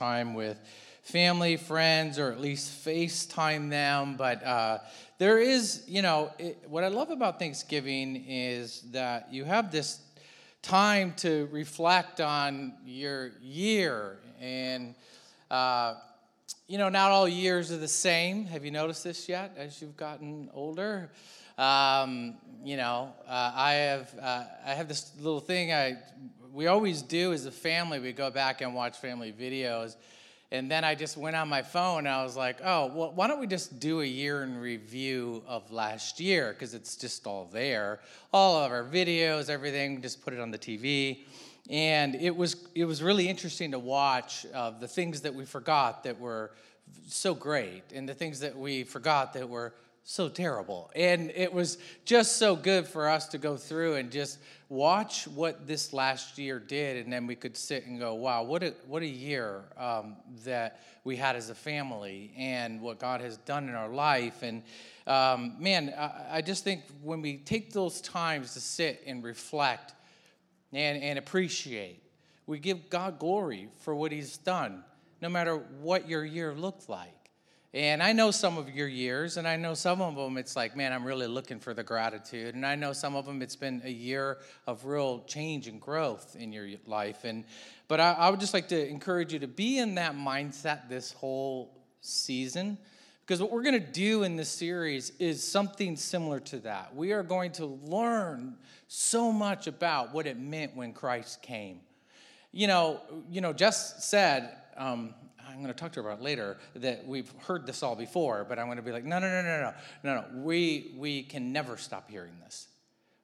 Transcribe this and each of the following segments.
time with family, friends, or at least FaceTime them. But uh, there is, you know, it, what I love about Thanksgiving is that you have this time to reflect on your year. And, uh, you know, not all years are the same. Have you noticed this yet as you've gotten older? Um, you know, uh, I have uh, I have this little thing I we always do as a family. We go back and watch family videos, and then I just went on my phone and I was like, oh, well, why don't we just do a year in review of last year because it's just all there, all of our videos, everything. Just put it on the TV, and it was it was really interesting to watch uh, the things that we forgot that were so great and the things that we forgot that were so terrible. And it was just so good for us to go through and just watch what this last year did. And then we could sit and go, wow, what a, what a year um, that we had as a family and what God has done in our life. And um, man, I, I just think when we take those times to sit and reflect and, and appreciate, we give God glory for what He's done, no matter what your year looked like. And I know some of your years, and I know some of them it's like, man, I'm really looking for the gratitude. And I know some of them it's been a year of real change and growth in your life. And but I, I would just like to encourage you to be in that mindset this whole season. Because what we're going to do in this series is something similar to that. We are going to learn so much about what it meant when Christ came. You know, you know, Jess said, um, I'm going to talk to her about later that we've heard this all before, but I'm going to be like, no, no, no, no, no, no, no. We, we can never stop hearing this.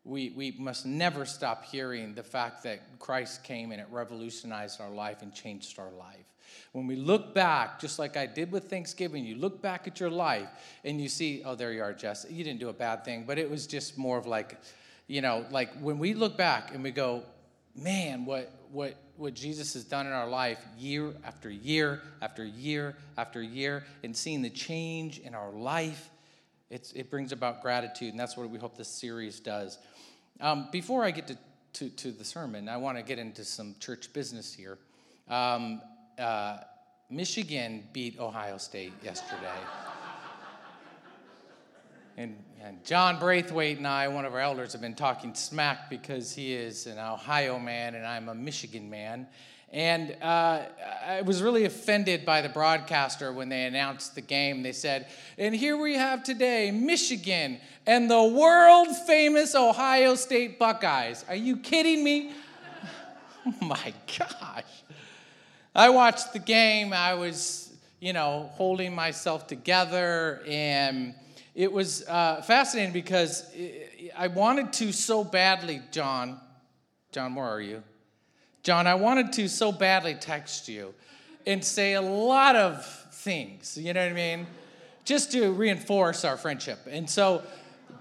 We, we must never stop hearing the fact that Christ came and it revolutionized our life and changed our life. When we look back, just like I did with Thanksgiving, you look back at your life and you see, oh, there you are, Jess. You didn't do a bad thing, but it was just more of like, you know, like when we look back and we go, man, what, what, what Jesus has done in our life year after year after year after year and seeing the change in our life, it brings about gratitude, and that's what we hope this series does. Um, before I get to, to, to, the sermon, I want to get into some church business here. Um, uh, Michigan beat Ohio State yesterday. And and John Braithwaite and I, one of our elders, have been talking smack because he is an Ohio man and I'm a Michigan man. And uh, I was really offended by the broadcaster when they announced the game. They said, and here we have today Michigan and the world famous Ohio State Buckeyes. Are you kidding me? oh my gosh. I watched the game. I was, you know, holding myself together and it was uh, fascinating because I wanted to so badly, John. John, where are you? John, I wanted to so badly text you and say a lot of things, you know what I mean? Just to reinforce our friendship. And so,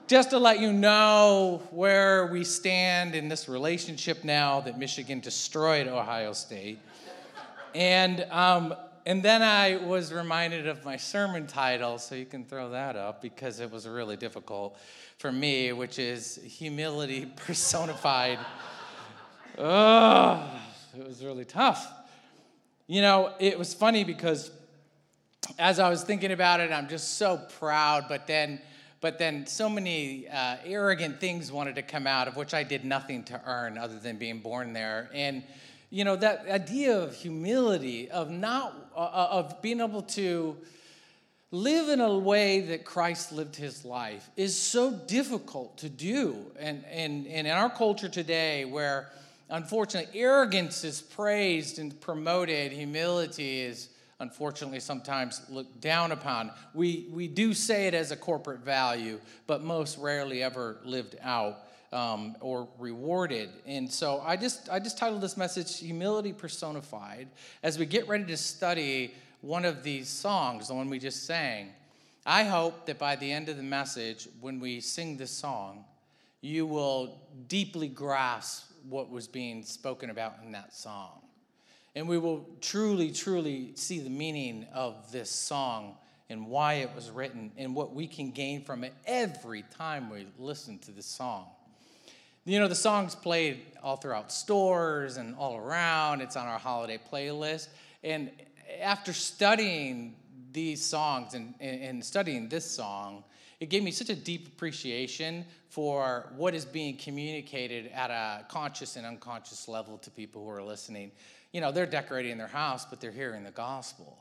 just to let you know where we stand in this relationship now that Michigan destroyed Ohio State. And um, and then I was reminded of my sermon title, so you can throw that up because it was really difficult for me, which is humility personified. oh, it was really tough. You know, it was funny because as I was thinking about it, I'm just so proud, but then but then so many uh, arrogant things wanted to come out of which I did nothing to earn other than being born there. And you know, that idea of humility, of not, uh, of being able to live in a way that Christ lived his life is so difficult to do. And, and, and in our culture today, where unfortunately arrogance is praised and promoted, humility is unfortunately sometimes looked down upon. We, we do say it as a corporate value, but most rarely ever lived out um, or rewarded. And so I just I just titled this message "Humility Personified." As we get ready to study one of these songs, the one we just sang, I hope that by the end of the message, when we sing this song, you will deeply grasp what was being spoken about in that song. And we will truly, truly see the meaning of this song and why it was written and what we can gain from it every time we listen to this song. You know, the song's played all throughout stores and all around. It's on our holiday playlist. And after studying these songs and, and studying this song, it gave me such a deep appreciation for what is being communicated at a conscious and unconscious level to people who are listening. You know, they're decorating their house, but they're hearing the gospel.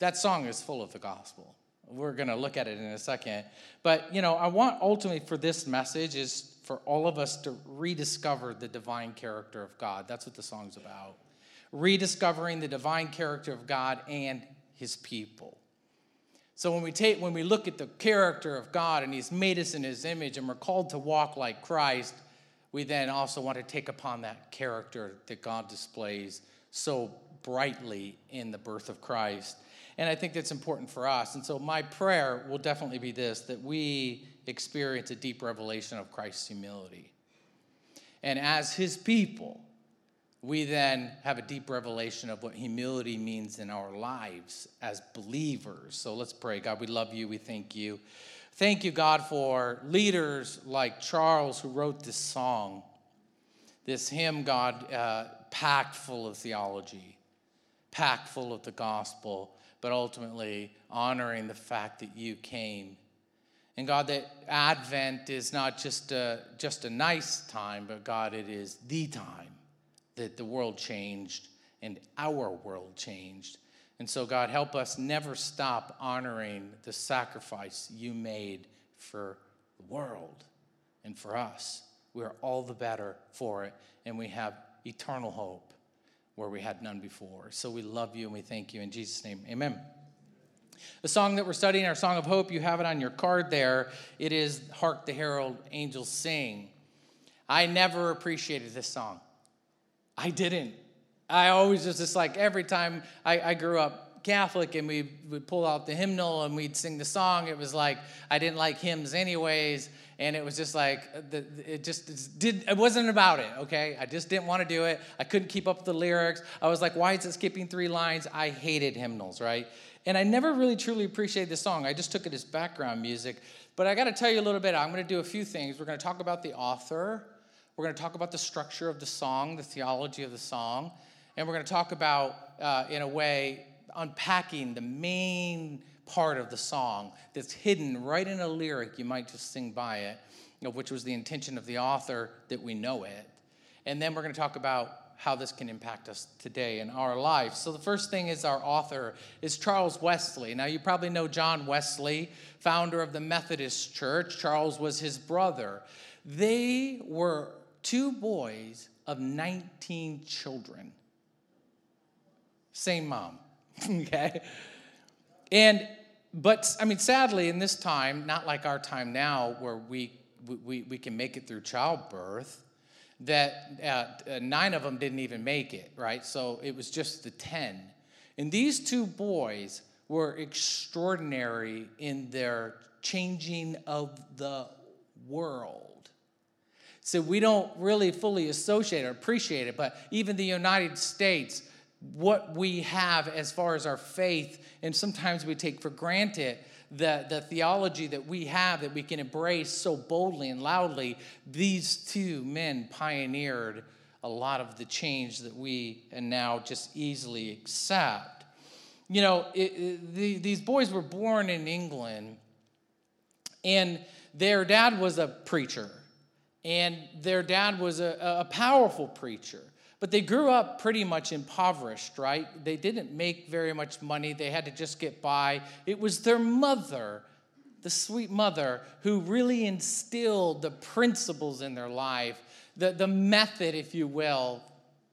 That song is full of the gospel. We're going to look at it in a second. But, you know, I want ultimately for this message is for all of us to rediscover the divine character of God. That's what the song's about. Rediscovering the divine character of God and his people. So when we take when we look at the character of God and he's made us in his image and we're called to walk like Christ, we then also want to take upon that character that God displays so brightly in the birth of Christ. And I think that's important for us. And so my prayer will definitely be this that we experience a deep revelation of Christ's humility. And as his people, we then have a deep revelation of what humility means in our lives as believers. So let's pray. God, we love you. We thank you. Thank you, God, for leaders like Charles who wrote this song, this hymn, God, uh, packed full of theology, packed full of the gospel, but ultimately honoring the fact that you came. And God, that Advent is not just a, just a nice time, but God, it is the time that the world changed and our world changed. And so, God, help us never stop honoring the sacrifice you made for the world and for us. We are all the better for it, and we have eternal hope where we had none before. So we love you and we thank you. In Jesus' name, amen. The song that we're studying, our song of hope, you have it on your card there. It is Hark the Herald Angels Sing. I never appreciated this song. I didn't. I always was just like every time I, I grew up Catholic and we would pull out the hymnal and we'd sing the song, it was like I didn't like hymns anyways. And it was just like, it just did, it wasn't about it, okay? I just didn't want to do it. I couldn't keep up with the lyrics. I was like, why is it skipping three lines? I hated hymnals, right? And I never really truly appreciated the song. I just took it as background music. But I got to tell you a little bit. I'm going to do a few things. We're going to talk about the author. We're going to talk about the structure of the song, the theology of the song, and we're going to talk about, uh, in a way, unpacking the main part of the song that's hidden right in a lyric. You might just sing by it, know, which was the intention of the author that we know it. And then we're going to talk about how this can impact us today in our life. So the first thing is our author is Charles Wesley. Now you probably know John Wesley, founder of the Methodist Church. Charles was his brother. They were two boys of 19 children. Same mom, okay? And, but, I mean, sadly, in this time, not like our time now where we, we, we can make it through childbirth, that uh, nine of them didn't even make it, right? So it was just the 10. And these two boys were extraordinary in their changing of the world. So we don't really fully associate or appreciate it, but even the United States, what we have as far as our faith, and sometimes we take for granted the, the theology that we have that we can embrace so boldly and loudly, these two men pioneered a lot of the change that we and now just easily accept. You know, it, it, the, these boys were born in England, and their dad was a preacher and their dad was a, a powerful preacher. But they grew up pretty much impoverished, right? They didn't make very much money. They had to just get by. It was their mother, the sweet mother, who really instilled the principles in their life, the, the method, if you will,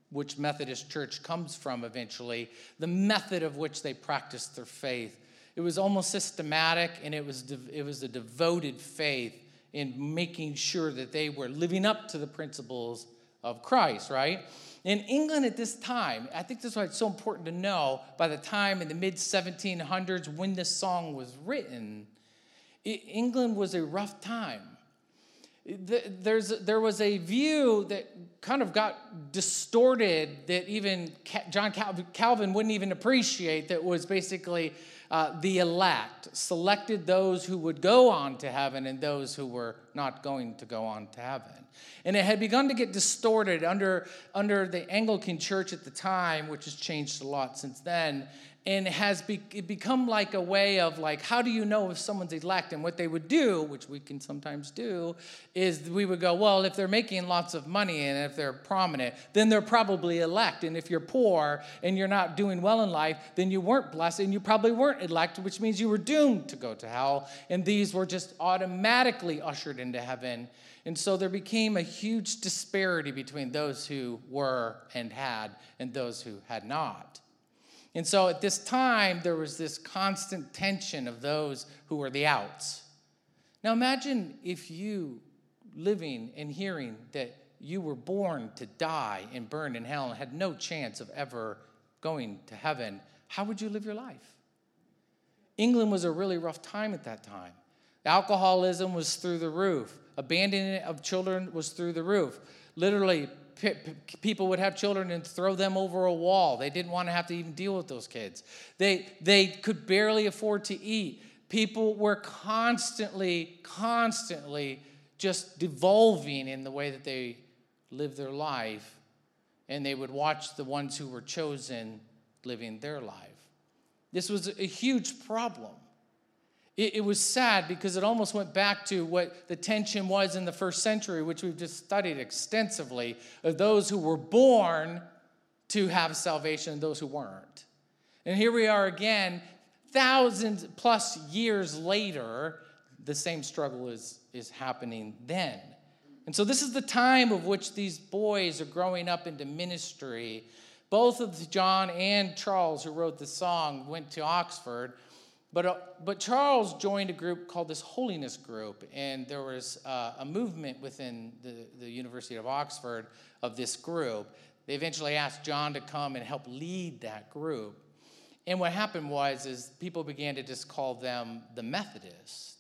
which Methodist Church comes from eventually, the method of which they practiced their faith. It was almost systematic and it was, de- it was a devoted faith in making sure that they were living up to the principles of Christ, right? In England at this time, I think this is why it's so important to know by the time in the mid 1700s when this song was written, England was a rough time. There's, there was a view that kind of got distorted that even John Calvin wouldn't even appreciate that was basically uh, the elect, selected those who would go on to heaven and those who were not going to go on to heaven. And it had begun to get distorted under, under the Anglican church at the time, which has changed a lot since then. And it has be, become like a way of like how do you know if someone's elect and what they would do which we can sometimes do is we would go well if they're making lots of money and if they're prominent then they're probably elect. And if you're poor and you're not doing well in life then you weren't blessed and you probably weren't elect which means you were doomed to go to hell. And these were just automatically ushered into heaven. And so there became a huge disparity between those who were and had and those who had not. And so at this time, there was this constant tension of those who were the outs. Now imagine if you living and hearing that you were born to die and burn in hell and had no chance of ever going to heaven. How would you live your life? England was a really rough time at that time. Alcoholism was through the roof. abandonment of children was through the roof. Literally, p- p- people would have children and throw them over a wall. They didn't want to have to even deal with those kids. They, they could barely afford to eat. People were constantly, constantly just devolving in the way that they lived their life, and they would watch the ones who were chosen living their life. This was a huge problem. It, it, was sad because it almost went back to what the tension was in the first century, which we've just studied extensively, of those who were born to have salvation and those who weren't. And here we are again, thousands plus years later, the same struggle is, is happening then. And so, this is the time of which these boys are growing up into ministry. Both of John and Charles, who wrote the song, went to Oxford. But, uh, but Charles joined a group called this Holiness Group, and there was uh, a movement within the, the University of Oxford of this group. They eventually asked John to come and help lead that group. And what happened was is people began to just call them the Methodists.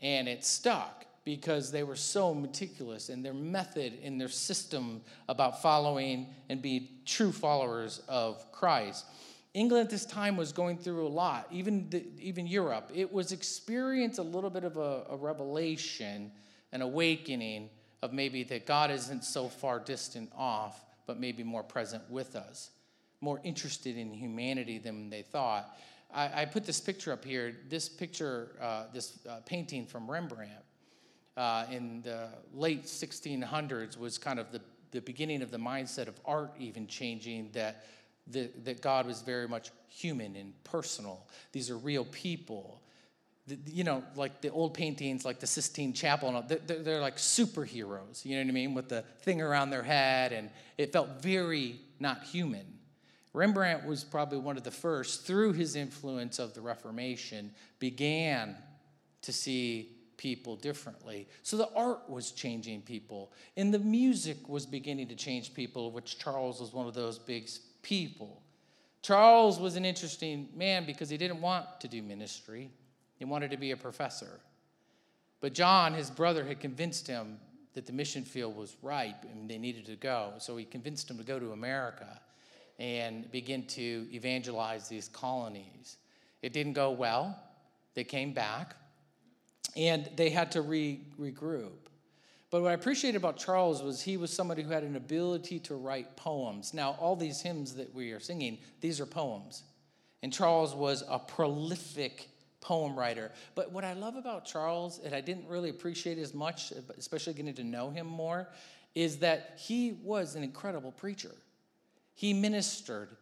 And it stuck because they were so meticulous in their method, in their system about following and be true followers of Christ. England at this time was going through a lot, even, the, even Europe. It was experiencing a little bit of a, a revelation, an awakening of maybe that God isn't so far distant off, but maybe more present with us, more interested in humanity than they thought. I, I put this picture up here. This picture, uh, this uh, painting from Rembrandt uh, in the late 1600s was kind of the, the beginning of the mindset of art even changing that that, that God was very much human and personal. These are real people. The, you know, like the old paintings, like the Sistine Chapel, they're, they're like superheroes, you know what I mean, with the thing around their head, and it felt very not human. Rembrandt was probably one of the first, through his influence of the Reformation, began to see people differently. So the art was changing people, and the music was beginning to change people, which Charles was one of those big people. Charles was an interesting man because he didn't want to do ministry, he wanted to be a professor. But John, his brother, had convinced him that the mission field was ripe and they needed to go. So he convinced him to go to America and begin to evangelize these colonies. It didn't go well. They came back and they had to re- regroup. But what I appreciated about Charles was he was somebody who had an ability to write poems. Now, all these hymns that we are singing, these are poems. And Charles was a prolific poem writer. But what I love about Charles, and I didn't really appreciate as much, especially getting to know him more, is that he was an incredible preacher. He ministered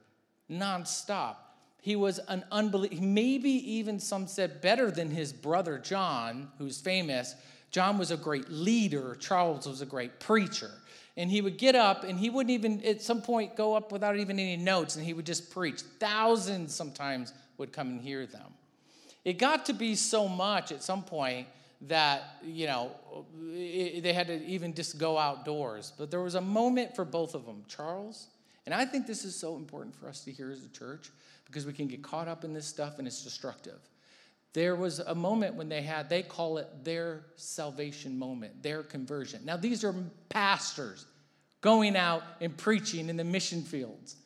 nonstop. He was an unbelievable, maybe even some said better than his brother John, who's famous, John was a great leader, Charles was a great preacher. And he would get up and he wouldn't even, at some point, go up without even any notes and he would just preach. Thousands sometimes would come and hear them. It got to be so much at some point that, you know, it, they had to even just go outdoors. But there was a moment for both of them, Charles. And I think this is so important for us to hear as a church because we can get caught up in this stuff and it's destructive. There was a moment when they had, they call it their salvation moment, their conversion. Now, these are pastors going out and preaching in the mission fields.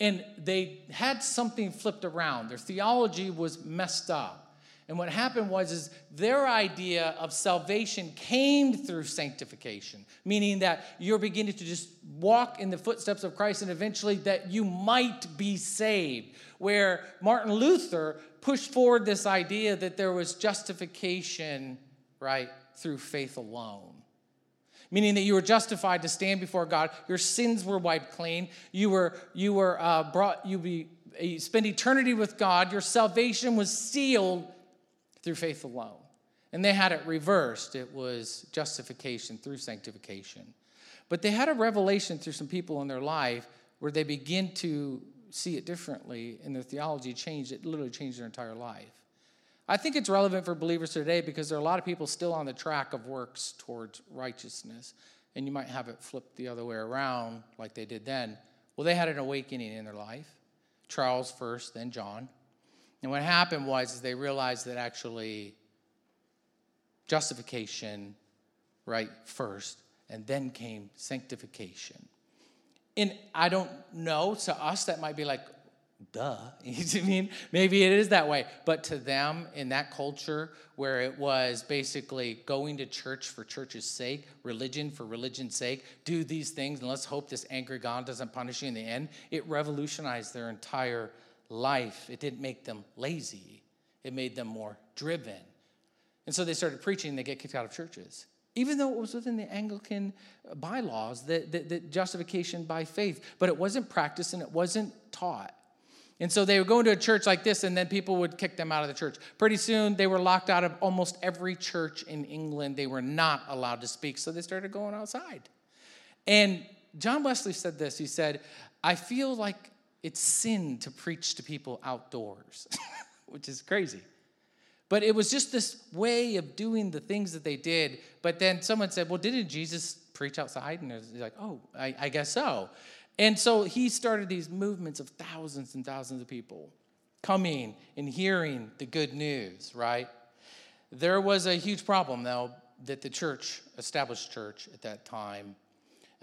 And they had something flipped around. Their theology was messed up. And what happened was is their idea of salvation came through sanctification, meaning that you're beginning to just walk in the footsteps of Christ and eventually that you might be saved. where Martin Luther pushed forward this idea that there was justification, right, through faith alone. Meaning that you were justified to stand before God, your sins were wiped clean, you were, you were uh, brought, you be, you spend eternity with God, your salvation was sealed through faith alone. And they had it reversed. It was justification through sanctification. But they had a revelation through some people in their life where they begin to see it differently and their theology changed. It literally changed their entire life. I think it's relevant for believers today because there are a lot of people still on the track of works towards righteousness. And you might have it flipped the other way around like they did then. Well, they had an awakening in their life. Charles first, then John. And what happened was is they realized that actually justification, right, first, and then came sanctification. And I don't know, to us that might be like, duh. You know I mean? Maybe it is that way. But to them in that culture where it was basically going to church for church's sake, religion for religion's sake, do these things and let's hope this angry God doesn't punish you in the end, it revolutionized their entire life. It didn't make them lazy, it made them more driven. And so they started preaching, they get kicked out of churches. Even though it was within the Anglican uh, bylaws, that, that, that justification by faith, but it wasn't practiced and it wasn't taught. And so they would go into a church like this, and then people would kick them out of the church. Pretty soon, they were locked out of almost every church in England. They were not allowed to speak, so they started going outside. And John Wesley said this He said, I feel like it's sin to preach to people outdoors, which is crazy. But it was just this way of doing the things that they did. But then someone said, Well, didn't Jesus preach outside? And he's like, Oh, I, I guess so. And so he started these movements of thousands and thousands of people coming and hearing the good news, right? There was a huge problem, though, that the church, established church at that time,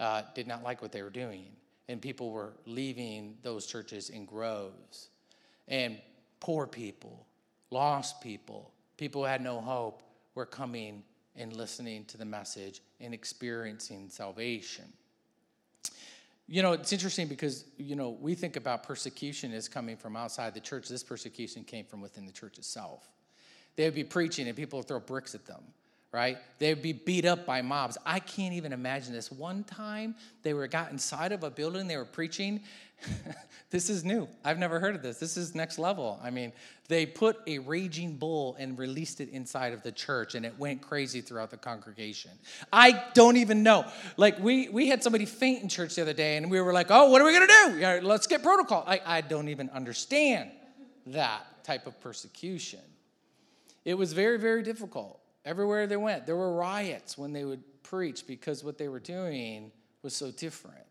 uh, did not like what they were doing. And people were leaving those churches in groves. And poor people, lost people, people who had no hope, were coming and listening to the message and experiencing salvation. You know, it's interesting because, you know, we think about persecution as coming from outside the church. This persecution came from within the church itself. They would be preaching and people would throw bricks at them, right? They would be beat up by mobs. I can't even imagine this. One time they were got inside of a building, they were preaching, this is new. I've never heard of this. This is next level. I mean, they put a raging bull and released it inside of the church, and it went crazy throughout the congregation. I don't even know. Like, we, we had somebody faint in church the other day, and we were like, oh, what are we going to do? Let's get protocol. I, I don't even understand that type of persecution. It was very, very difficult. Everywhere they went, there were riots when they would preach because what they were doing was so different.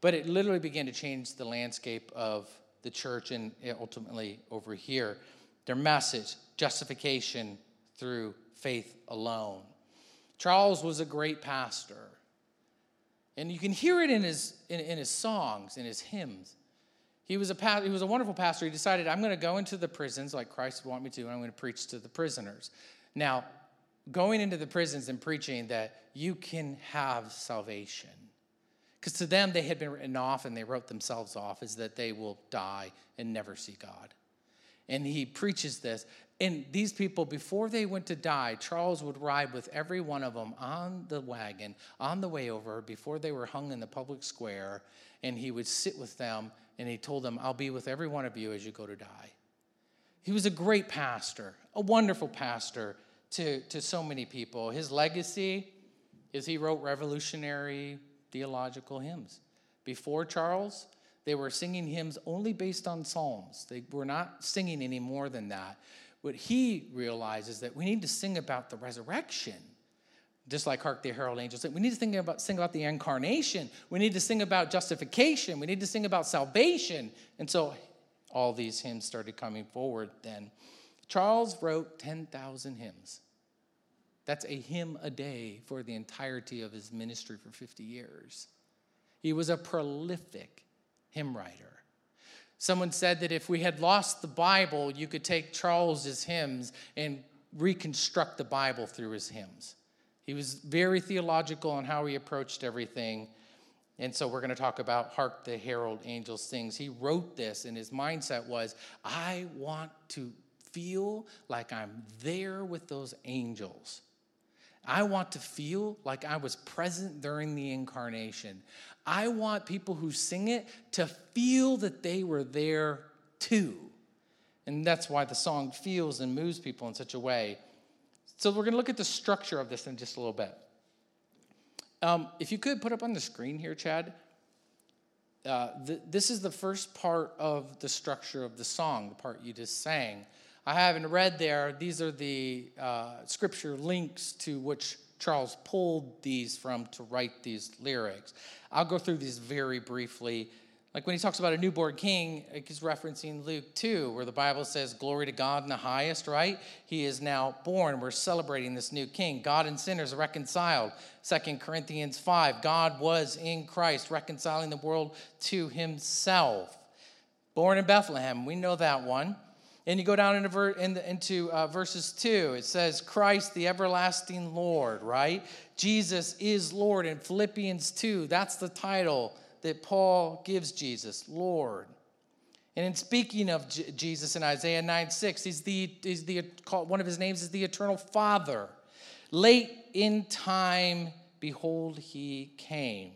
But it literally began to change the landscape of the church and eh, ultimately over here. Their message, justification through faith alone. Charles was a great pastor. And you can hear it in his, in, in his songs, in his hymns. He was, a, he was a wonderful pastor. He decided, I'm going to go into the prisons like Christ would want me to, and I'm going to preach to the prisoners. Now, going into the prisons and preaching that you can have salvation because to them, they had been written off and they wrote themselves off as that they will die and never see God. And he preaches this. And these people, before they went to die, Charles would ride with every one of them on the wagon on the way over before they were hung in the public square. And he would sit with them and he told them, I'll be with every one of you as you go to die. He was a great pastor, a wonderful pastor to, to so many people. His legacy is he wrote revolutionary theological hymns. Before Charles, they were singing hymns only based on psalms. They were not singing any more than that. What he realizes that we need to sing about the resurrection, just like Hark the Herald Angels. We need to sing about, sing about the incarnation. We need to sing about justification. We need to sing about salvation. And so all these hymns started coming forward then. Charles wrote 10,000 hymns. That's a hymn a day for the entirety of his ministry for 50 years. He was a prolific hymn writer. Someone said that if we had lost the Bible, you could take Charles's hymns and reconstruct the Bible through his hymns. He was very theological on how he approached everything. And so we're going to talk about Hark the Herald Angels Sings. He wrote this, and his mindset was I want to feel like I'm there with those angels. I want to feel like I was present during the incarnation. I want people who sing it to feel that they were there too. And that's why the song feels and moves people in such a way. So we're going to look at the structure of this in just a little bit. Um, if you could put up on the screen here, Chad, uh, th- this is the first part of the structure of the song, the part you just sang. I haven't read there. These are the uh, scripture links to which Charles pulled these from to write these lyrics. I'll go through these very briefly. Like when he talks about a newborn king, he's referencing Luke 2, where the Bible says, Glory to God in the highest, right? He is now born. We're celebrating this new king. God and sinners reconciled. Second Corinthians 5, God was in Christ, reconciling the world to himself. Born in Bethlehem, we know that one. And you go down into, ver- into uh, verses 2, it says, Christ the everlasting Lord, right? Jesus is Lord in Philippians 2. That's the title that Paul gives Jesus, Lord. And in speaking of J- Jesus in Isaiah 9 6, he's the, he's the, one of his names is the eternal Father. Late in time, behold, he came.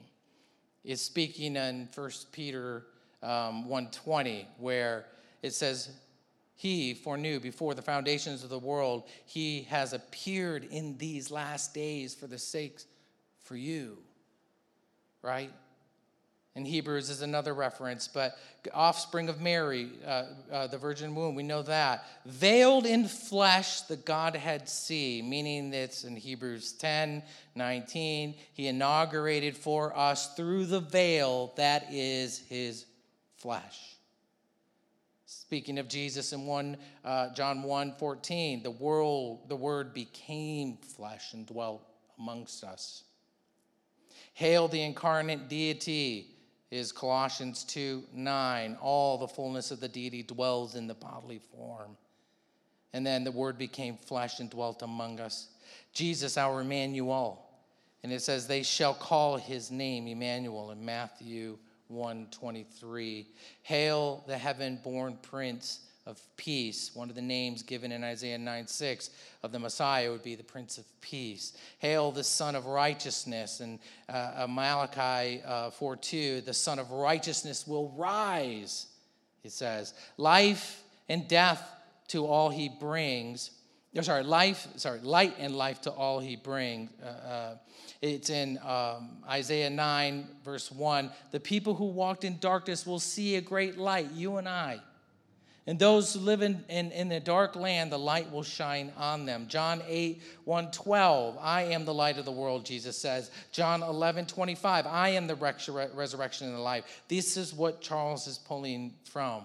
Is speaking in 1 Peter um, 120, where it says, He foreknew before the foundations of the world, He has appeared in these last days for the sakes for you. Right? in Hebrews is another reference, but offspring of Mary, uh, uh, the virgin womb, we know that. Veiled in flesh, the Godhead see, meaning it's in Hebrews 10 19. He inaugurated for us through the veil that is his flesh. Speaking of Jesus in 1 uh, John 1 14, the world, the word became flesh and dwelt amongst us. Hail the incarnate deity is Colossians 2 9. All the fullness of the deity dwells in the bodily form. And then the word became flesh and dwelt among us. Jesus, our Emmanuel. And it says, they shall call his name Emmanuel in Matthew 1 23. Hail the heaven born prince of peace. One of the names given in Isaiah 9 6 of the Messiah would be the Prince of Peace. Hail the Sun of Righteousness. And uh, uh Malachi uh, 4 2, the Sun of Righteousness will rise, it says. Life and death to all he brings. Or sorry, life, sorry, light and life to all he brings. Uh, uh, it's in um, Isaiah 9, verse 1. The people who walked in darkness will see a great light, you and I. And those who live in, in, in the dark land, the light will shine on them. John 8, 112, I am the light of the world, Jesus says. John 11, 25, I am the resurrection and the life. This is what Charles is pulling from.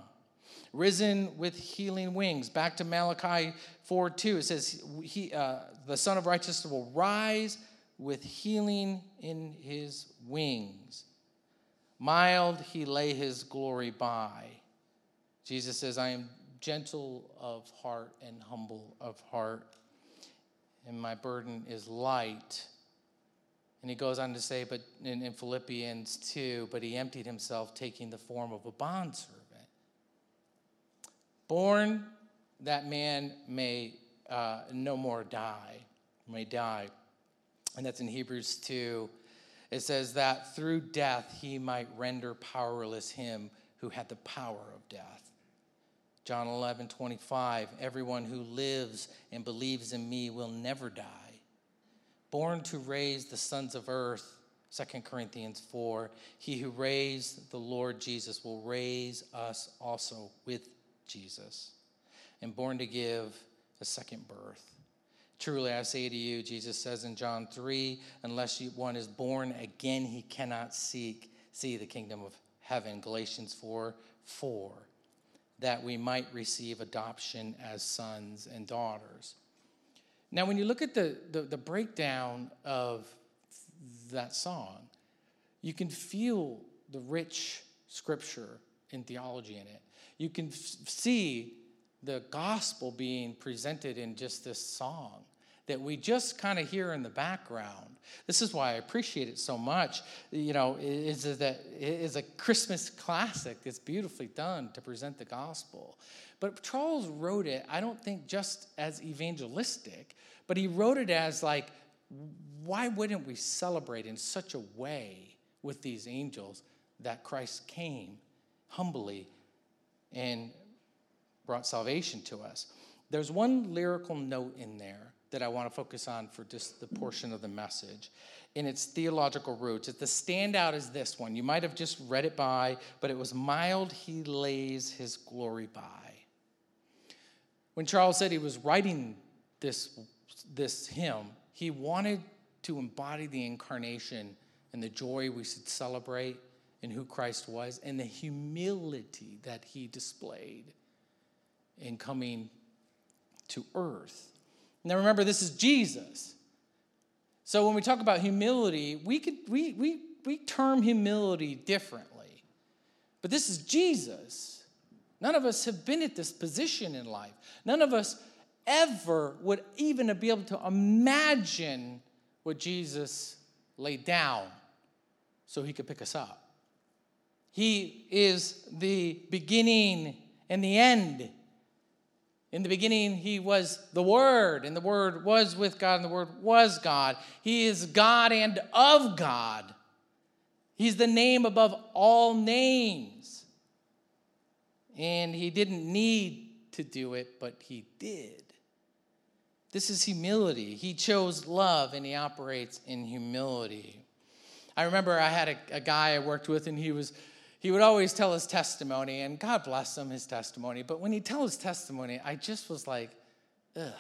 Risen with healing wings. Back to Malachi 4, 2, it says, he, uh, The Sun of Righteousness will rise with healing in his wings. Mild he lay his glory by Jesus says, I am gentle of heart and humble of heart, and my burden is light. And he goes on to say, but in, in Philippians 2, but he emptied himself, taking the form of a bondservant. Born that man may uh, no more die, may die. And that's in Hebrews 2. It says that through death he might render powerless him who had the power of death. John 11, 25, everyone who lives and believes in me will never die. Born to raise the sons of earth, 2 Corinthians 4, he who raised the Lord Jesus will raise us also with Jesus. And born to give a second birth. Truly, I say to you, Jesus says in John 3, unless one is born again, he cannot seek, see the kingdom of heaven. Galatians 4, 4 that we might receive adoption as sons and daughters. Now, when you look at the, the, the breakdown of that song, you can feel the rich scripture and theology in it. You can f- see the gospel being presented in just this song. that we just kind of hear in the background. This is why I appreciate it so much. You know, is that it is a Christmas classic. It's beautifully done to present the gospel. But Charles wrote it, I don't think just as evangelistic, but he wrote it as like, why wouldn't we celebrate in such a way with these angels that Christ came humbly and brought salvation to us? There's one lyrical note in there that I want to focus on for just the portion of the message in its theological roots. The standout is this one. You might have just read it by, but it was mild he lays his glory by. When Charles said he was writing this, this hymn, he wanted to embody the incarnation and the joy we should celebrate in who Christ was and the humility that he displayed in coming to earth. Now remember, this is Jesus. So when we talk about humility, we, could, we, we, we term humility differently. But this is Jesus. None of us have been at this position in life. None of us ever would even be able to imagine what Jesus laid down so he could pick us up. He is the beginning and the end. In the beginning, he was the Word, and the Word was with God, and the Word was God. He is God and of God. He's the name above all names. And he didn't need to do it, but he did. This is humility. He chose love and he operates in humility. I remember I had a, a guy I worked with, and he was he would always tell his testimony, and God bless him, his testimony. But when he'd tell his testimony, I just was like, ugh.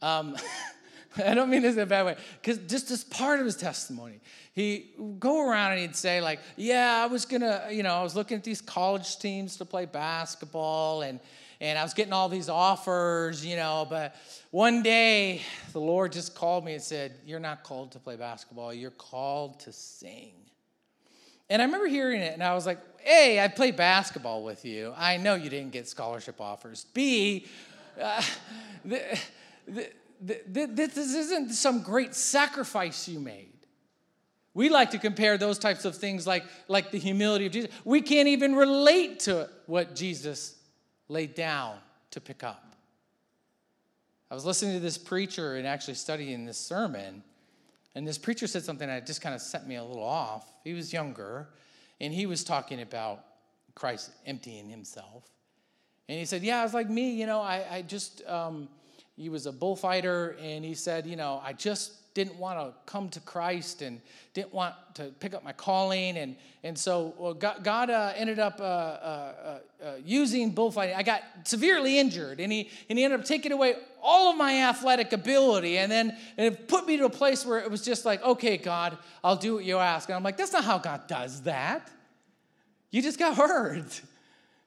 Um, I don't mean this in a bad way, because just as part of his testimony, he go around and he'd say like, "Yeah, I was gonna, you know, I was looking at these college teams to play basketball, and and I was getting all these offers, you know, but one day the Lord just called me and said, "You're not called to play basketball. You're called to sing." And I remember hearing it, and I was like, A, I played basketball with you. I know you didn't get scholarship offers. B, uh, the, the, the, this isn't some great sacrifice you made. We like to compare those types of things like, like the humility of Jesus. We can't even relate to what Jesus laid down to pick up. I was listening to this preacher and actually studying this sermon, and this preacher said something that just kind of set me a little off. He was younger, and he was talking about Christ emptying himself. And he said, Yeah, I was like me, you know, I, I just, um, he was a bullfighter, and he said, You know, I just didn't want to come to Christ and didn't want to pick up my calling. And, and so well, God, God uh, ended up uh, uh, uh, uh, using bullfighting. I got severely injured, and he, and he ended up taking away all of my athletic ability and then and it put me to a place where it was just like, okay, God, I'll do what you ask. And I'm like, that's not how God does that. You just got hurt.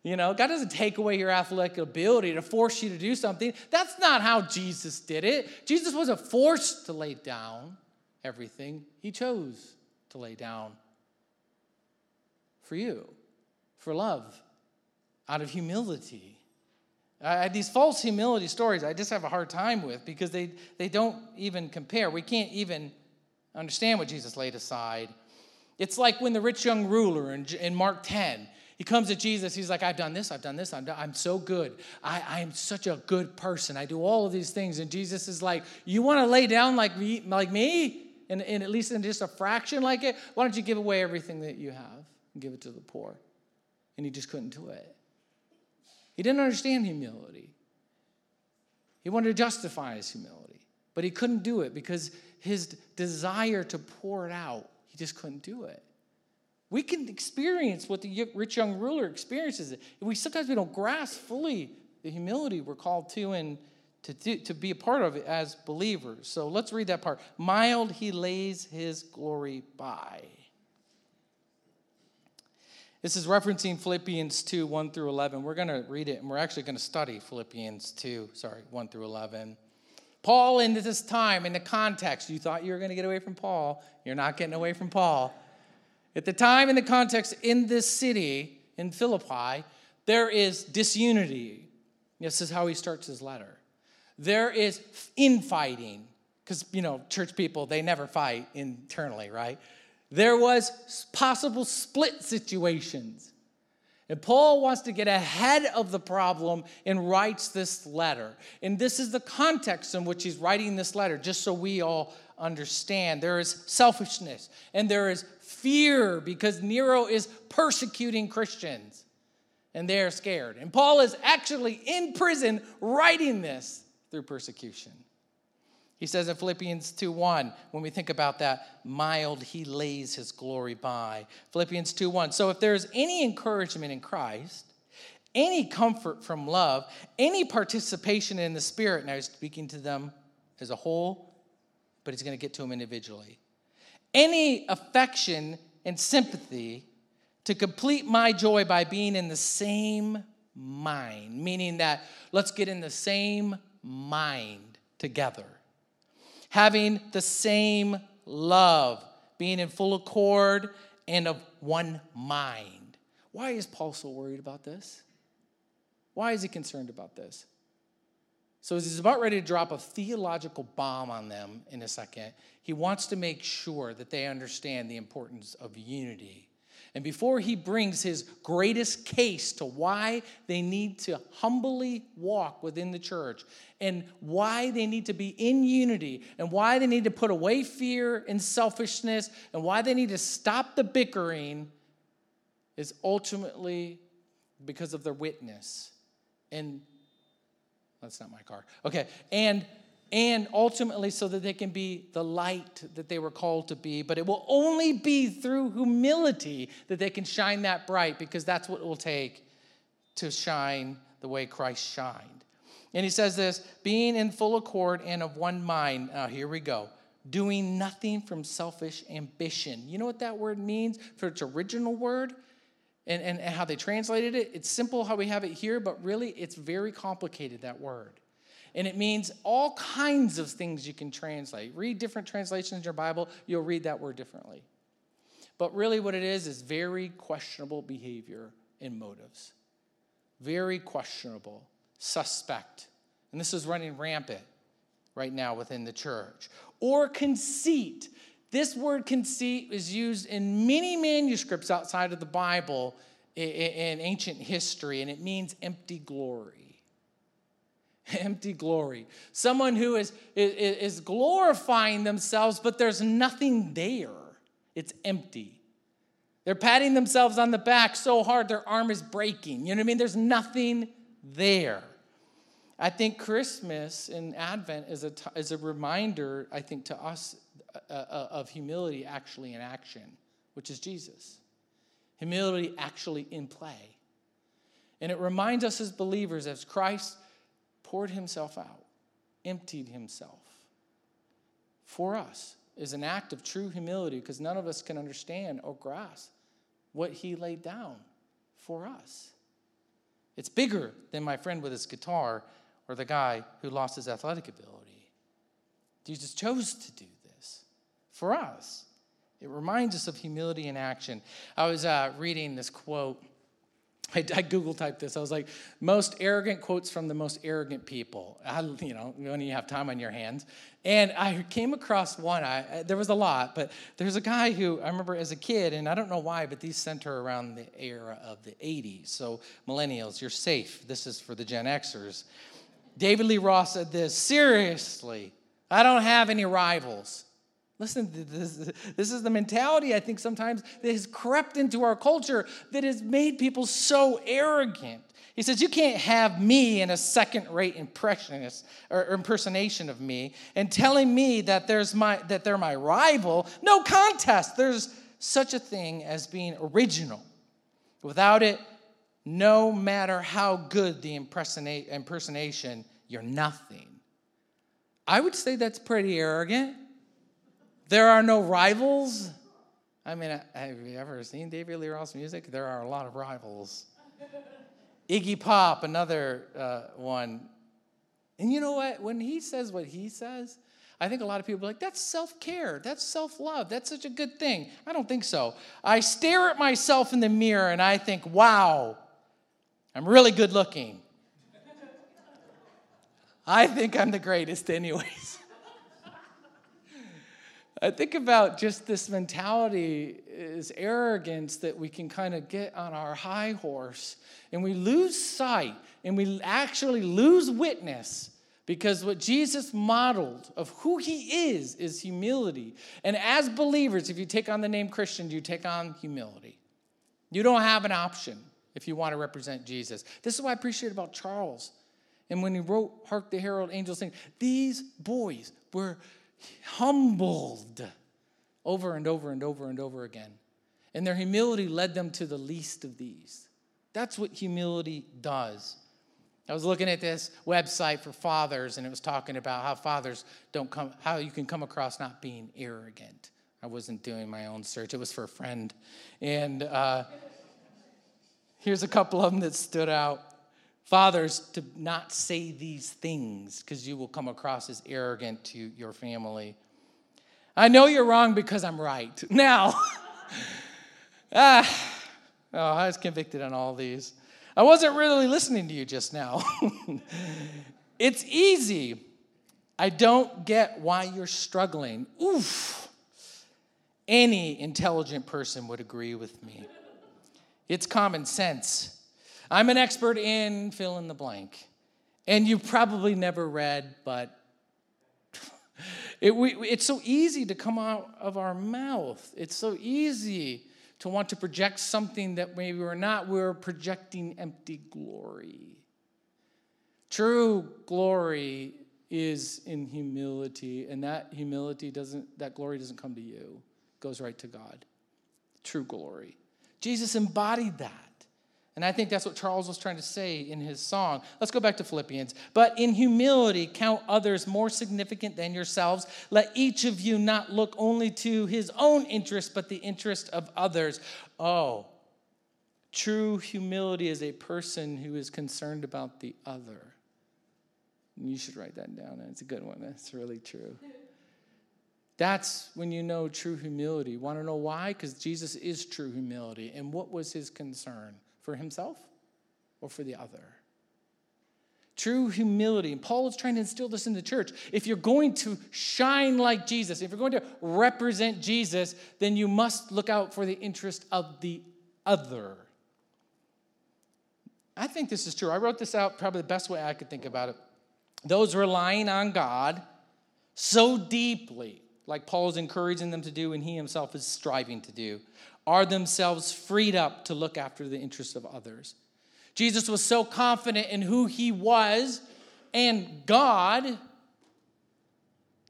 You know, God doesn't take away your athletic ability to force you to do something. That's not how Jesus did it. Jesus wasn't forced to lay down everything, He chose to lay down for you, for love, out of humility. I, these false humility stories I just have a hard time with because they, they don't even compare. We can't even understand what Jesus laid aside. It's like when the rich young ruler in, in Mark 10, he comes to Jesus. He's like, I've done this, I've done this, I'm, done, I'm so good. I, I am such a good person. I do all of these things. And Jesus is like, You want to lay down like me? Like me? And, and at least in just a fraction like it? Why don't you give away everything that you have and give it to the poor? And he just couldn't do it. He didn't understand humility. He wanted to justify his humility, but he couldn't do it because his desire to pour it out, he just couldn't do it. We can experience what the rich young ruler experiences. We sometimes we don't grasp fully the humility we're called to and to, do, to be a part of it as believers. So let's read that part. Mild he lays his glory by. This is referencing Philippians 2 1 through 11. We're going to read it and we're actually going to study Philippians 2, sorry, 1 through 11. Paul, in this time, in the context, you thought you were going to get away from Paul. You're not getting away from Paul. At the time, and the context, in this city, in Philippi, there is disunity. This is how he starts his letter. There is infighting. because, you know, church people, they never fight internally, right? There was possible split situations. And Paul wants to get ahead of the problem and writes this letter. And this is the context in which he's writing this letter, just so we all understand. There is selfishness and there is fear because Nero is persecuting Christians and they are scared. And Paul is actually in prison writing this through persecution. He says in Philippians 2:1, when we think about that, mild he lays his glory by. Philippians 2:1. So if there's any encouragement in Christ, any comfort from love, any participation in the Spirit, now he's speaking to them as a whole, but he's going to get to them individually. Any affection and sympathy to complete my joy by being in the same mind, meaning that let's get in the same mind together having the same love, being in full accord and of one mind. Why is Paul so worried about this? Why is he concerned about this? So, as he's about ready to drop a theological bomb on them in a second, he wants to make sure that they understand the importance of unity and before he brings his greatest case to why they need to humbly walk within the church and why they need to be in unity and why they need to put away fear and selfishness and why they need to stop the bickering, is ultimately because of their witness. And that's not my car. Okay. And and ultimately so that they can be the light that they were called to be. But it will only be through humility that they can shine that bright because that's what it will take to shine the way Christ shined. And he says this being in full accord and of one mind. Now, here we go. Doing nothing from selfish ambition. You know what that word means for its original word? And, and, how they translated it? It's simple how we have it here, but really it's very complicated, that word. And it means all kinds of things you can translate. Read different translations in your Bible, you'll read that word differently. But really, what it is is very questionable behavior and motives. Very questionable, suspect. And this is running rampant right now within the church. Or conceit. This word conceit is used in many manuscripts outside of the Bible in ancient history, and it means empty glory. empty glory. Someone who is, is, glorifying themselves, but there's nothing there. It's empty. They're patting themselves on the back so hard their arm is breaking. You know what I mean? There's nothing there. I think Christmas and Advent is a, t- is a reminder, I think, to us Uh, uh, of humility actually in action, which is Jesus. Humility actually in play. And it reminds us as believers, as Christ poured himself out, emptied himself for us is an act of true humility because none of us can understand or grasp what he laid down for us. It's bigger than my friend with his guitar or the guy who lost his athletic ability. Jesus chose to do for us. It reminds us of humility in action. I was uh, reading this quote I, I, Google typed this. I was like, most arrogant quotes from the most arrogant people. I, you know, when you have time on your hands. And I came across one. I, there was a lot, but there's a guy who I remember as a kid, and I don't know why, but these center around the era of the 80s. So, millennials, you're safe. This is for the Gen Xers. David Lee Roth said this Seriously, I don't have any rivals. Listen, this, is the mentality I think sometimes that has crept into our culture that has made people so arrogant. He says, You can't have me in a second rate impressionist or impersonation of me and telling me that, there's my, that they're my rival. No contest. There's such a thing as being original. Without it, no matter how good the impersonation, you're nothing. I would say that's pretty arrogant. There are no rivals. I mean, have you ever seen David Lee Roth's music? There are a lot of rivals. Iggy Pop, another uh, one. And you know what? When he says what he says, I think a lot of people are like, that's self care. That's self love. That's such a good thing. I don't think so. I stare at myself in the mirror and I think, wow, I'm really good looking. I think I'm the greatest, anyways. I think about just this mentality, is arrogance that we can kind of get on our high horse and we lose sight and we actually lose witness because what Jesus modeled of who he is is humility. And as believers, if you take on the name Christian, you take on humility. You don't have an option if you want to represent Jesus. This is what I appreciate about Charles. And when he wrote Hark the Herald Angels Sing, these boys were humbled over and over and over and over again. And their humility led them to the least of these. That's what humility does. I was looking at this website for fathers, and it was talking about how fathers don't come, how you can come across not being arrogant. I wasn't doing my own search, it was for a friend. And uh, here's a couple of them that stood out. Fathers, to not say these things because you will come across as arrogant to your family. I know you're wrong because I'm right. Now, ah, oh, I was convicted on all these. I wasn't really listening to you just now. it's easy. I don't get why you're struggling. Oof. Any intelligent person would agree with me. It's common sense. I'm an expert in fill in the blank. And you've probably never read, but it, we, it's so easy to come out of our mouth. It's so easy to want to project something that maybe we're not. We're projecting empty glory. True glory is in humility, and that humility doesn't, that glory doesn't come to you, it goes right to God. True glory. Jesus embodied that. And I think that's what Charles was trying to say in his song. Let's go back to Philippians. But in humility, count others more significant than yourselves. Let each of you not look only to his own interest, but the interest of others. Oh, true humility is a person who is concerned about the other. You should write that down. It's a good one. That's really true. That's when you know true humility. Want to know why? Because Jesus is true humility. And what was his concern? For himself or for the other? True humility. And Paul is trying to instill this in the church. If you're going to shine like Jesus, if you're going to represent Jesus, then you must look out for the interest of the other. I think this is true. I wrote this out probably the best way I could think about it. Those relying on God so deeply, like Paul is encouraging them to do and he himself is striving to do, are themselves freed up to look after the interests of others. Jesus was so confident in who he was and God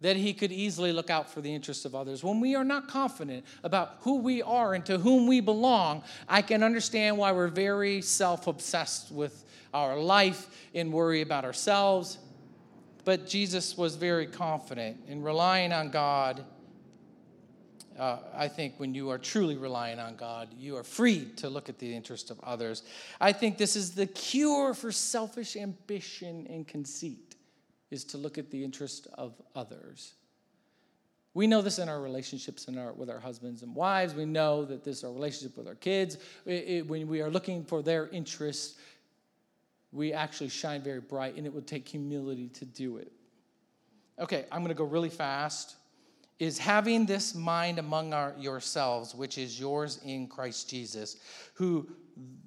that he could easily look out for the interests of others. When we are not confident about who we are and to whom we belong, I can understand why we're very self obsessed with our life and worry about ourselves. But Jesus was very confident in relying on God uh, I think when you are truly relying on God, you are free to look at the interest of others. I think this is the cure for selfish ambition and conceit, is to look at the interest of others. We know this in our relationships in our, with our husbands and wives. We know that this is our relationship with our kids. It, it, when we are looking for their interests, we actually shine very bright, and it would take humility to do it. Okay, I'm going to go really fast is having this mind among our, yourselves, which is yours in Christ Jesus, who,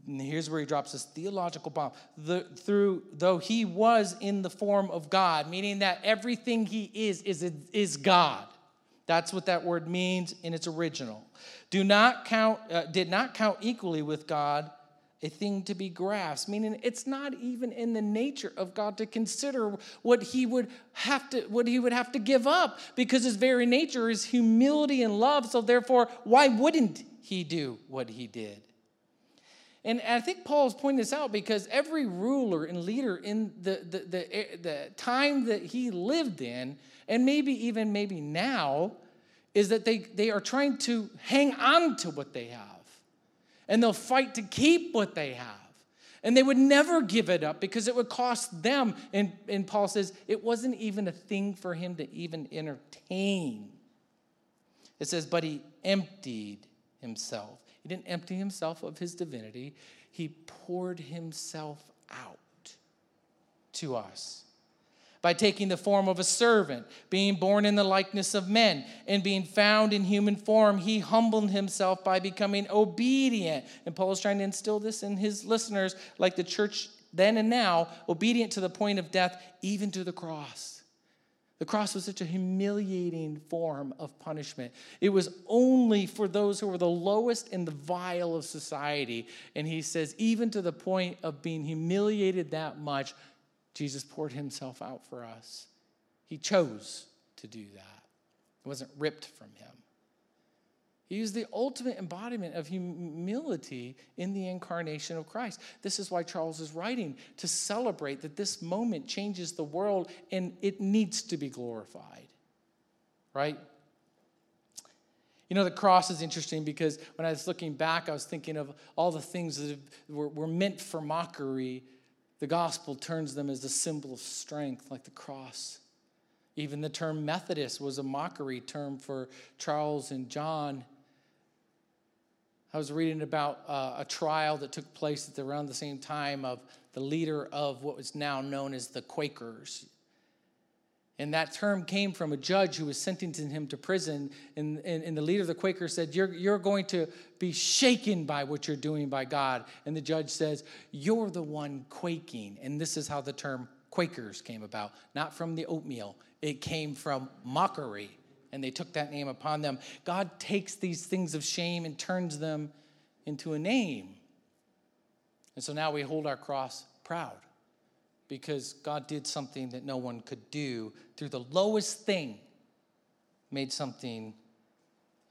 here's where he drops this theological bomb, the, through, though he was in the form of God, meaning that everything he is, is, is God. That's what that word means in its original. Do not count, uh, did not count equally with God a thing to be grasped, meaning it's not even in the nature of God to consider what he would have to what he would have to give up because his very nature is humility and love. So therefore, why wouldn't he do what he did? And I think Paul is pointing this out because every ruler and leader in the, the, the, the time that he lived in, and maybe even maybe now, is that they, they are trying to hang on to what they have and they'll fight to keep what they have. And they would never give it up because it would cost them. And, and Paul says it wasn't even a thing for him to even entertain. It says, but he emptied himself. He didn't empty himself of his divinity, he poured himself out to us. By taking the form of a servant, being born in the likeness of men, and being found in human form, he humbled himself by becoming obedient. And Paul is trying to instill this in his listeners, like the church then and now, obedient to the point of death, even to the cross. The cross was such a humiliating form of punishment. It was only for those who were the lowest and the vile of society. And he says, even to the point of being humiliated that much, Jesus poured himself out for us. He chose to do that, it wasn't ripped from him. He is the ultimate embodiment of humility in the incarnation of Christ. This is why Charles is writing to celebrate that this moment changes the world and it needs to be glorified. Right? You know, the cross is interesting because when I was looking back, I was thinking of all the things that were, meant for mockery. The gospel turns them as a symbol of strength, like the cross. Even the term Methodist was a mockery term for Charles and John I was reading about uh, a trial that took place at the, around the same time of the leader of what was now known as the Quakers. And that term came from a judge who was sentencing him to prison. And, and, and, the leader of the Quakers said, you're, you're going to be shaken by what you're doing by God. And the judge says, You're the one quaking. And this is how the term Quakers came about, not from the oatmeal, it came from mockery and they took that name upon them. God takes these things of shame and turns them into a name. And so now we hold our cross proud because God did something that no one could do. Through the lowest thing, made something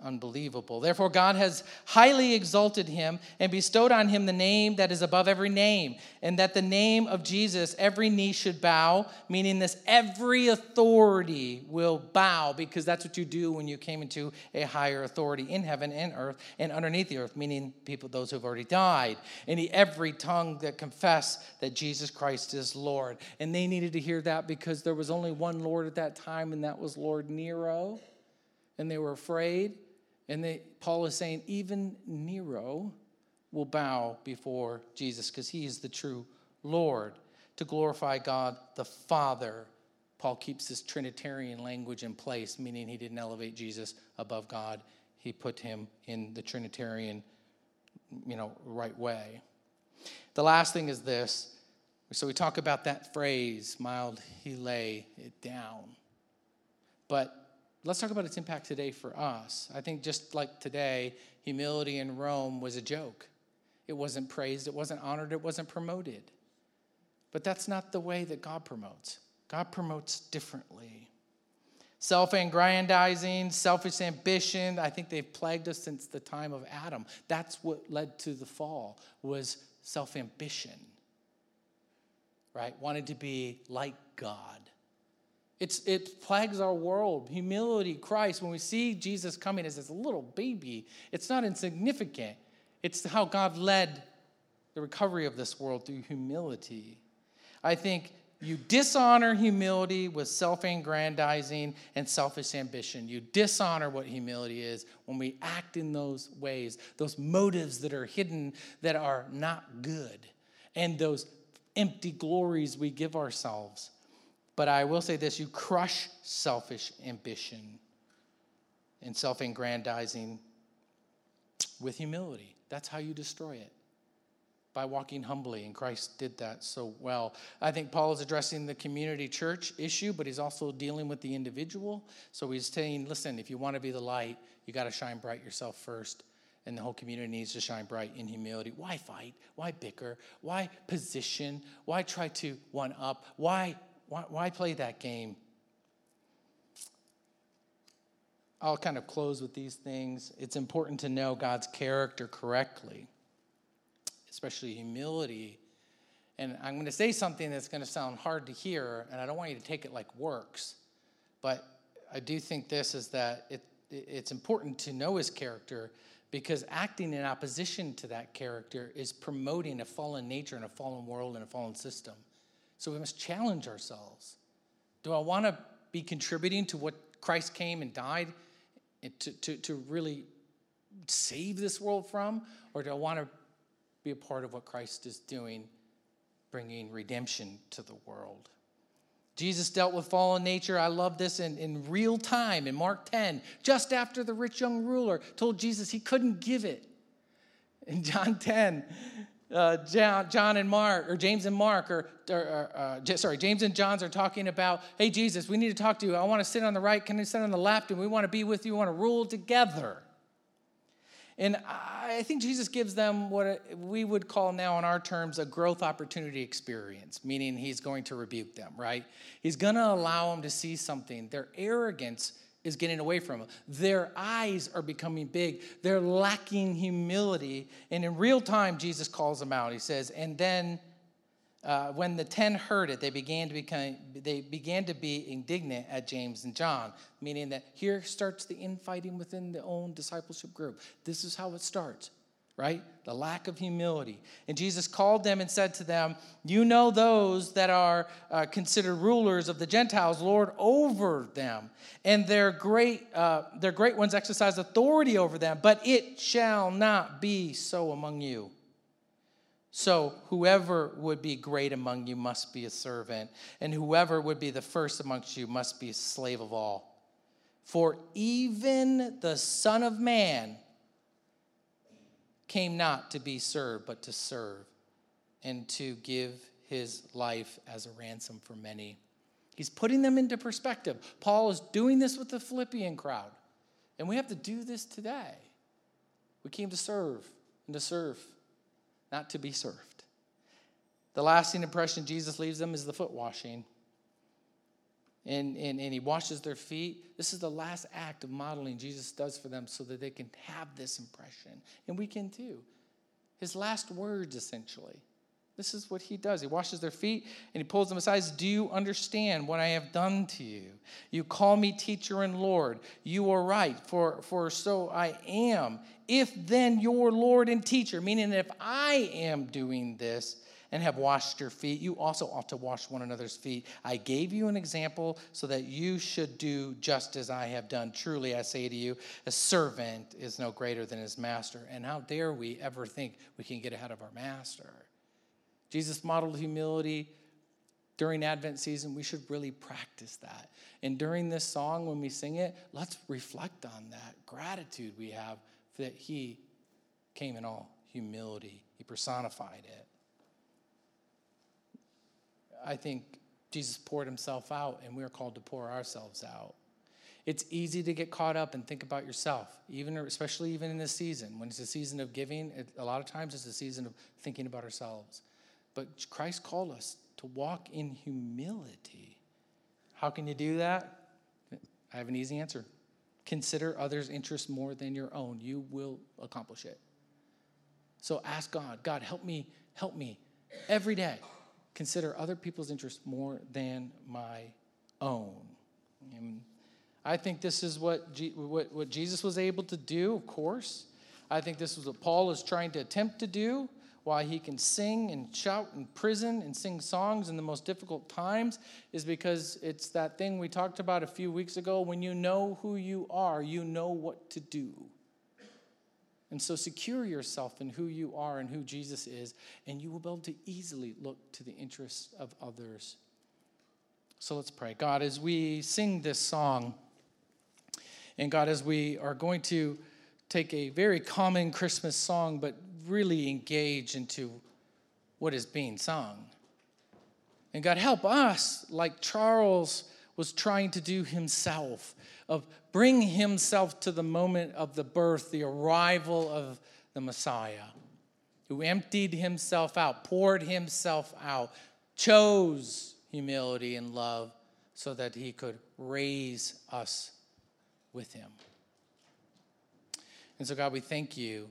unbelievable. Therefore, God has highly exalted him and bestowed on him the name that is above every name, and that the name of Jesus every knee should bow, meaning this every authority will bow, because that's what you do when you came into a higher authority in heaven and earth and underneath the earth, meaning people, those who've already died. And every tongue that confess that Jesus Christ is Lord. And they needed to hear that because there was only one Lord at that time, and that was Lord Nero. And they were afraid and they, Paul is saying, even Nero will bow before Jesus because he is the true Lord to glorify God the Father. Paul keeps this Trinitarian language in place, meaning he didn't elevate Jesus above God. He put him in the Trinitarian, you know, right way. The last thing is this. So we talk about that phrase, mild, he lay it down. But let's talk about its impact today for us. I think just like today, humility in Rome was a joke. It wasn't praised, it wasn't honored, it wasn't promoted. But that's not the way that God promotes. God promotes differently. Self aggrandizing, selfish ambition, I think they've plagued us since the time of Adam. That's what led to the fall, was self ambition, right? Wanted to be like God. It's, it plagues our world. Humility, Christ, when we see Jesus coming as this little baby, it's not insignificant. It's how God led the recovery of this world through humility. I think you dishonor humility with self aggrandizing and selfish ambition. You dishonor what humility is when we act in those ways, those motives that are hidden that are not good, and those empty glories we give ourselves. But I will say this you crush selfish ambition and self aggrandizing with humility. That's how you destroy it by walking humbly, and Christ did that so well. I think Paul is addressing the community church issue, but he's also dealing with the individual. So he's saying, listen, if you want to be the light, you got to shine bright yourself first. And the whole community needs to shine bright in humility. Why fight? Why bicker? Why position? Why try to one up? Why why, why play that game? I'll kind of close with these things. It's important to know God's character correctly, especially humility. And I'm going to say something that's going to sound hard to hear, and I don't want you to take it like works. But I do think this is that it, it's important to know his character because acting in opposition to that character is promoting a fallen nature and a fallen world and a fallen system. So we must challenge ourselves. Do I want to be contributing to what Christ came and died eh, to, to, to really save this world from? Or do I want to be a part of what Christ is doing, bringing redemption to the world? Jesus dealt with fallen nature. I love this in, in real time in Mark 10, just after the rich young ruler told Jesus he couldn't give it. In John 10, uh, John, and Mark, or James and Mark, or, or uh, sorry, James and John's are talking about, hey, Jesus, we need to talk to you. I want to sit on the right. Can I sit on the left? And we want to be with you. We want to rule together. And I think Jesus gives them what we would call now, in our terms, a growth opportunity experience, meaning he's going to rebuke them, right? He's going to allow them to see something. Their arrogance is getting away from them. Their eyes are becoming big. They're lacking humility. And in real time, Jesus calls them out. He says, and then uh, when the ten heard it, they began to become they began to be indignant at James and John, meaning that here starts the infighting within the own discipleship group. This is how it starts right? The lack of humility. And Jesus called them and said to them, You know those that are uh, considered rulers of the Gentiles, Lord over them, and their great, uh, their great ones exercise authority over them, but it shall not be so among you. So, whoever would be great among you must be a servant, and whoever would be the first amongst you must be a slave of all. For even the Son of Man came not to be served, but to serve and to give his life as a ransom for many. He's putting them into perspective. Paul is doing this with the Philippian crowd, and we have to do this today. We came to serve and to serve, not to be served. The lasting impression Jesus leaves them is the foot washing and, and, and he washes their feet. This is the last act of modeling Jesus does for them so that they can have this impression. And we can too. His last words, essentially. This is what he does. He washes their feet and he pulls them aside. Do you understand what I have done to you? You call me teacher and Lord. You are right, for, for so I am. If then your Lord and teacher, meaning if I am doing this, and have washed your feet, you also ought to wash one another's feet. I gave you an example so that you should do just as I have done. Truly, I say to you, a servant is no greater than his master. And how dare we ever think we can get ahead of our master? Jesus modeled humility during Advent season. We should really practice that. And during this song, when we sing it, let's reflect on that gratitude we have that he came in all humility, he personified it. I think Jesus poured himself out, and we're called to pour ourselves out. It's easy to get caught up and think about yourself, even especially even in this season. When it's a season of giving, it, a lot of times it's a season of thinking about ourselves. But Christ called us to walk in humility. How can you do that? I have an easy answer. Consider others' interests more than your own. You will accomplish it. So ask God, God, help me, help me every day consider other people's interests more than my own. And I think this is what, G- what, what Jesus was able to do, of course. I think this is what Paul is trying to attempt to do. Why he can sing and shout in prison and sing songs in the most difficult times is because it's that thing we talked about a few weeks ago. When you know who you are, you know what to do. And so secure yourself in who you are and who Jesus is, and you will be able to easily look to the interests of others. So let's pray. God, as we sing this song, and God, as we are going to take a very common Christmas song, but really engage into what is being sung. And God, help us, like Charles was trying to do himself, of bring himself to the moment of the birth, the arrival of the Messiah, who emptied himself out, poured himself out, chose humility and love so that he could raise us with him. And so, God, we thank you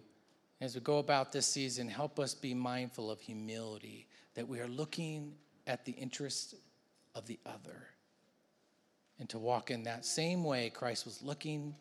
as we go about this season. Help us be mindful of humility, that we are looking at the interest of the other and to walk in that same way Christ was looking